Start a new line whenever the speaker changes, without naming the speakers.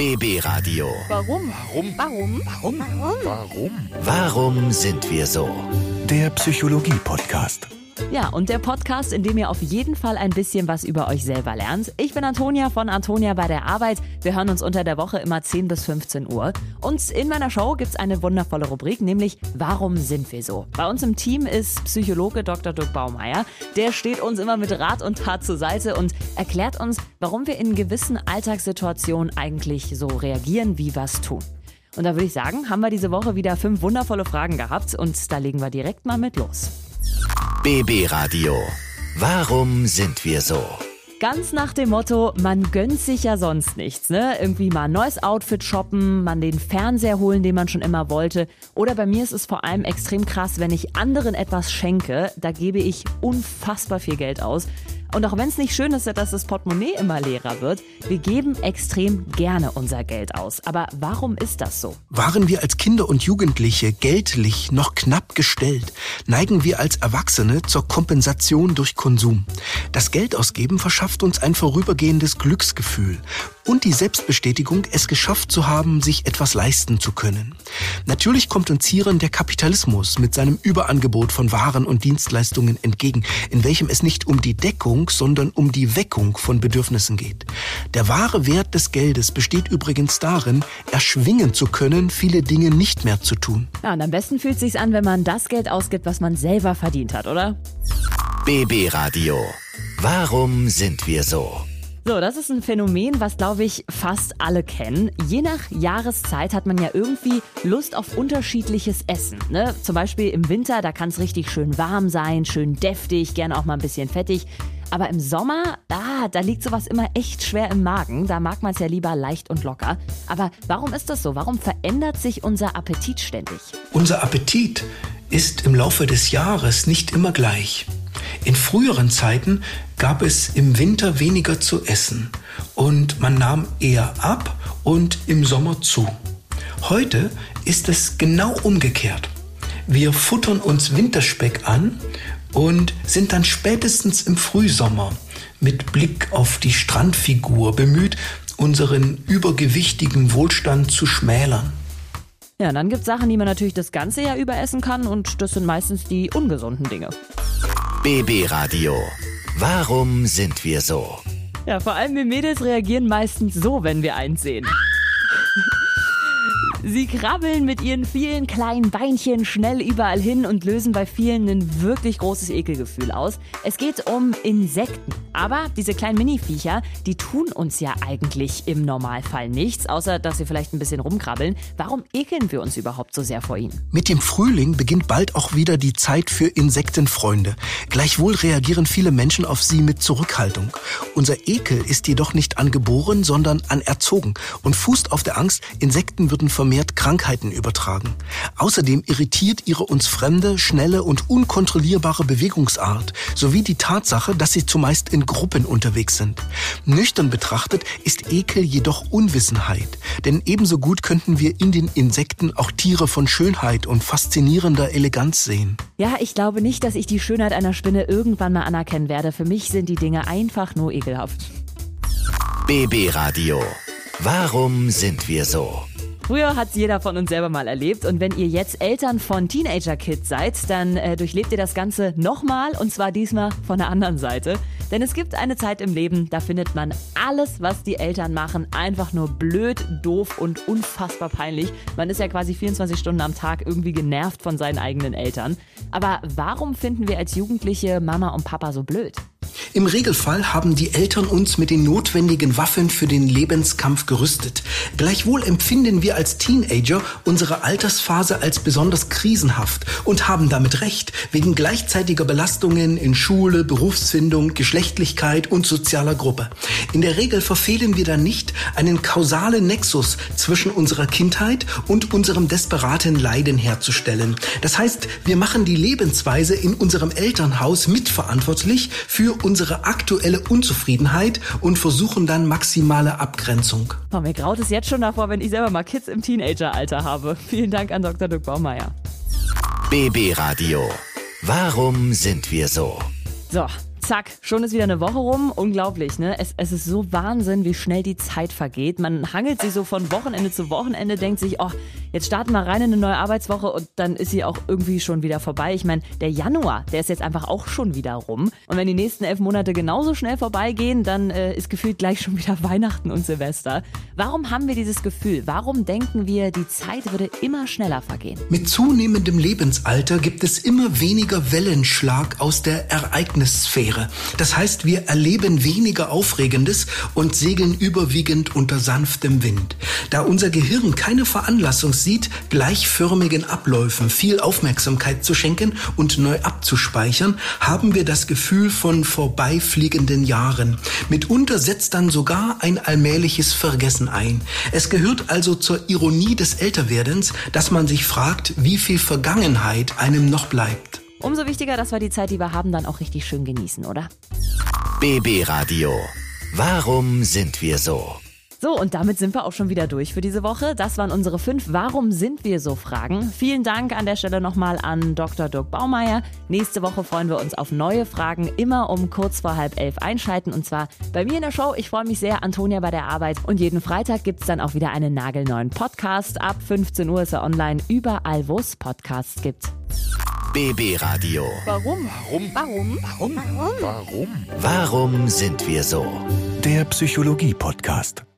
BB Radio.
Warum?
Warum?
Warum?
Warum? Warum?
Warum sind wir so?
Der Psychologie-Podcast.
Ja, und der Podcast, in dem ihr auf jeden Fall ein bisschen was über euch selber lernt. Ich bin Antonia von Antonia bei der Arbeit. Wir hören uns unter der Woche immer 10 bis 15 Uhr. Und in meiner Show gibt's eine wundervolle Rubrik, nämlich Warum sind wir so? Bei uns im Team ist Psychologe Dr. Dirk Baumeier. Der steht uns immer mit Rat und Tat zur Seite und erklärt uns, warum wir in gewissen Alltagssituationen eigentlich so reagieren, wie es tun. Und da würde ich sagen, haben wir diese Woche wieder fünf wundervolle Fragen gehabt und da legen wir direkt mal mit los.
BB Radio. Warum sind wir so?
Ganz nach dem Motto, man gönnt sich ja sonst nichts, ne? Irgendwie mal ein neues Outfit shoppen, man den Fernseher holen, den man schon immer wollte. Oder bei mir ist es vor allem extrem krass, wenn ich anderen etwas schenke, da gebe ich unfassbar viel Geld aus. Und auch wenn es nicht schön ist, dass das Portemonnaie immer leerer wird, wir geben extrem gerne unser Geld aus. Aber warum ist das so?
Waren wir als Kinder und Jugendliche geldlich noch knapp gestellt, neigen wir als Erwachsene zur Kompensation durch Konsum. Das Geldausgeben verschafft uns ein vorübergehendes Glücksgefühl und die Selbstbestätigung, es geschafft zu haben, sich etwas leisten zu können. Natürlich kommt uns hierin der Kapitalismus mit seinem Überangebot von Waren und Dienstleistungen entgegen, in welchem es nicht um die Deckung, sondern um die Weckung von Bedürfnissen geht. Der wahre Wert des Geldes besteht übrigens darin, erschwingen zu können, viele Dinge nicht mehr zu tun.
Ja, und am besten fühlt es sich an, wenn man das Geld ausgibt, was man selber verdient hat, oder?
BB Radio. Warum sind wir so?
So, das ist ein Phänomen, was glaube ich fast alle kennen. Je nach Jahreszeit hat man ja irgendwie Lust auf unterschiedliches Essen. Ne? Zum Beispiel im Winter, da kann es richtig schön warm sein, schön deftig, gerne auch mal ein bisschen fettig. Aber im Sommer, ah, da liegt sowas immer echt schwer im Magen. Da mag man es ja lieber leicht und locker. Aber warum ist das so? Warum verändert sich unser Appetit ständig?
Unser Appetit ist im Laufe des Jahres nicht immer gleich. In früheren Zeiten gab es im Winter weniger zu essen und man nahm eher ab und im Sommer zu. Heute ist es genau umgekehrt. Wir futtern uns Winterspeck an und sind dann spätestens im Frühsommer mit Blick auf die Strandfigur bemüht, unseren übergewichtigen Wohlstand zu schmälern.
Ja, dann gibt es Sachen, die man natürlich das ganze Jahr über essen kann und das sind meistens die ungesunden Dinge.
BB Radio. Warum sind wir so?
Ja, vor allem wir Mädels reagieren meistens so, wenn wir eins sehen. Sie krabbeln mit ihren vielen kleinen Beinchen schnell überall hin und lösen bei vielen ein wirklich großes Ekelgefühl aus. Es geht um Insekten. Aber diese kleinen Mini-Viecher, die tun uns ja eigentlich im Normalfall nichts, außer dass sie vielleicht ein bisschen rumkrabbeln. Warum ekeln wir uns überhaupt so sehr vor ihnen?
Mit dem Frühling beginnt bald auch wieder die Zeit für Insektenfreunde. Gleichwohl reagieren viele Menschen auf sie mit Zurückhaltung. Unser Ekel ist jedoch nicht angeboren, sondern anerzogen und fußt auf der Angst, Insekten würden vermehrt Krankheiten übertragen. Außerdem irritiert ihre uns fremde, schnelle und unkontrollierbare Bewegungsart sowie die Tatsache, dass sie zumeist in Gruppen unterwegs sind. Nüchtern betrachtet ist Ekel jedoch Unwissenheit, denn ebenso gut könnten wir in den Insekten auch Tiere von Schönheit und faszinierender Eleganz sehen.
Ja, ich glaube nicht, dass ich die Schönheit einer Spinne irgendwann mal anerkennen werde. Für mich sind die Dinge einfach nur ekelhaft.
BB Radio. Warum sind wir so?
Früher hat jeder von uns selber mal erlebt und wenn ihr jetzt Eltern von Teenager-Kids seid, dann äh, durchlebt ihr das Ganze nochmal und zwar diesmal von der anderen Seite. Denn es gibt eine Zeit im Leben, da findet man alles, was die Eltern machen, einfach nur blöd, doof und unfassbar peinlich. Man ist ja quasi 24 Stunden am Tag irgendwie genervt von seinen eigenen Eltern. Aber warum finden wir als Jugendliche Mama und Papa so blöd?
Im Regelfall haben die Eltern uns mit den notwendigen Waffen für den Lebenskampf gerüstet. Gleichwohl empfinden wir als Teenager unsere Altersphase als besonders krisenhaft und haben damit recht, wegen gleichzeitiger Belastungen in Schule, Berufsfindung, Geschlechtlichkeit und sozialer Gruppe. In der Regel verfehlen wir dann nicht einen kausalen Nexus zwischen unserer Kindheit und unserem desperaten Leiden herzustellen. Das heißt, wir machen die Lebensweise in unserem Elternhaus mitverantwortlich für unsere aktuelle Unzufriedenheit und versuchen dann maximale Abgrenzung.
Oh, mir graut es jetzt schon davor, wenn ich selber mal Kids im Teenageralter habe. Vielen Dank an Dr. Dirk Baumeier.
BB Radio. Warum sind wir so?
So, Zack, schon ist wieder eine Woche rum. Unglaublich, ne? Es, es ist so Wahnsinn, wie schnell die Zeit vergeht. Man hangelt sich so von Wochenende zu Wochenende, denkt sich, oh, jetzt starten wir rein in eine neue Arbeitswoche und dann ist sie auch irgendwie schon wieder vorbei. Ich meine, der Januar, der ist jetzt einfach auch schon wieder rum. Und wenn die nächsten elf Monate genauso schnell vorbeigehen, dann äh, ist gefühlt gleich schon wieder Weihnachten und Silvester. Warum haben wir dieses Gefühl? Warum denken wir, die Zeit würde immer schneller vergehen?
Mit zunehmendem Lebensalter gibt es immer weniger Wellenschlag aus der Ereignissphäre. Das heißt, wir erleben weniger Aufregendes und segeln überwiegend unter sanftem Wind. Da unser Gehirn keine Veranlassung sieht, gleichförmigen Abläufen viel Aufmerksamkeit zu schenken und neu abzuspeichern, haben wir das Gefühl von vorbeifliegenden Jahren. Mitunter setzt dann sogar ein allmähliches Vergessen ein. Es gehört also zur Ironie des Älterwerdens, dass man sich fragt, wie viel Vergangenheit einem noch bleibt.
Umso wichtiger, dass wir die Zeit, die wir haben, dann auch richtig schön genießen, oder?
BB Radio. Warum sind wir so?
So, und damit sind wir auch schon wieder durch für diese Woche. Das waren unsere fünf Warum sind wir so Fragen. Vielen Dank an der Stelle nochmal an Dr. Dirk Baumeier. Nächste Woche freuen wir uns auf neue Fragen, immer um kurz vor halb elf einschalten. Und zwar bei mir in der Show. Ich freue mich sehr, Antonia bei der Arbeit. Und jeden Freitag gibt es dann auch wieder einen nagelneuen Podcast. Ab 15 Uhr ist er online, überall, wo es Podcasts gibt.
BB Radio.
Warum?
Warum?
Warum?
Warum? Warum?
Warum sind wir so?
Der Psychologie-Podcast.